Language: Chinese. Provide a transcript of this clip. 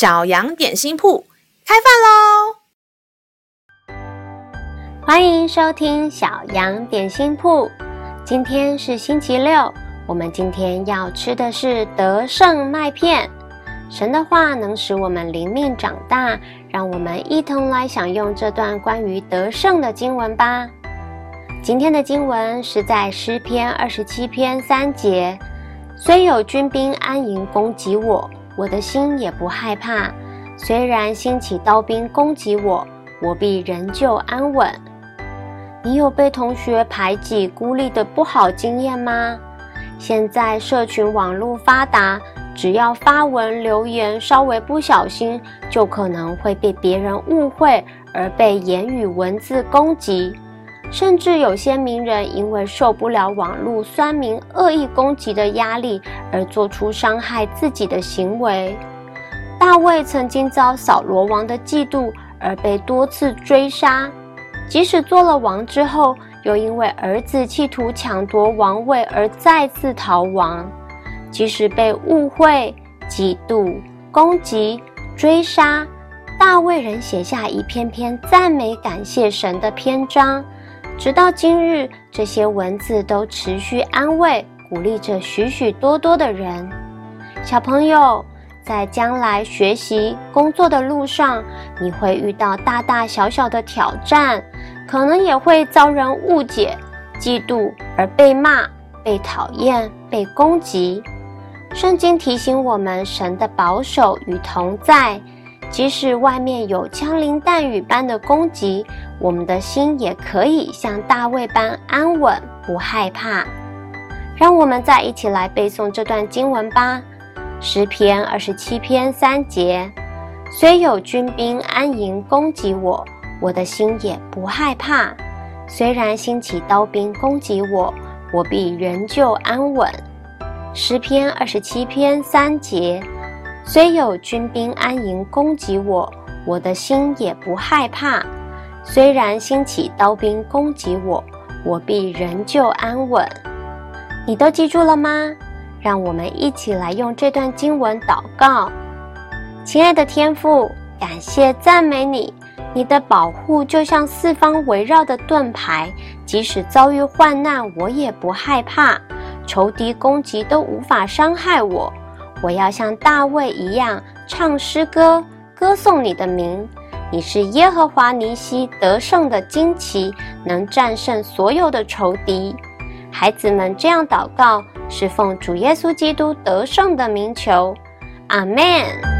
小羊点心铺开饭喽！欢迎收听小羊点心铺。今天是星期六，我们今天要吃的是得胜麦片。神的话能使我们灵命长大，让我们一同来享用这段关于得胜的经文吧。今天的经文是在诗篇二十七篇三节。虽有军兵安营攻击我，我的心也不害怕；虽然兴起刀兵攻击我，我必仍旧安稳。你有被同学排挤、孤立的不好经验吗？现在社群网络发达，只要发文留言稍微不小心，就可能会被别人误会而被言语文字攻击。甚至有些名人因为受不了网络酸民恶意攻击的压力，而做出伤害自己的行为。大卫曾经遭扫罗王的嫉妒而被多次追杀，即使做了王之后，又因为儿子企图抢夺王位而再次逃亡。即使被误会、嫉妒、攻击、追杀，大卫仍写下一篇篇赞美感谢神的篇章。直到今日，这些文字都持续安慰、鼓励着许许多多的人。小朋友，在将来学习、工作的路上，你会遇到大大小小的挑战，可能也会遭人误解、嫉妒而被骂、被讨厌、被攻击。圣经提醒我们，神的保守与同在。即使外面有枪林弹雨般的攻击，我们的心也可以像大卫般安稳，不害怕。让我们再一起来背诵这段经文吧。诗篇二十七篇三节：虽有军兵安营攻击我，我的心也不害怕；虽然兴起刀兵攻击我，我必仍旧安稳。诗篇二十七篇三节。虽有军兵安营攻击我，我的心也不害怕；虽然兴起刀兵攻击我，我必仍旧安稳。你都记住了吗？让我们一起来用这段经文祷告。亲爱的天父，感谢赞美你，你的保护就像四方围绕的盾牌，即使遭遇患难，我也不害怕；仇敌攻击都无法伤害我。我要像大卫一样唱诗歌，歌颂你的名。你是耶和华尼西得胜的旌旗，能战胜所有的仇敌。孩子们这样祷告，是奉主耶稣基督得胜的名求。阿门。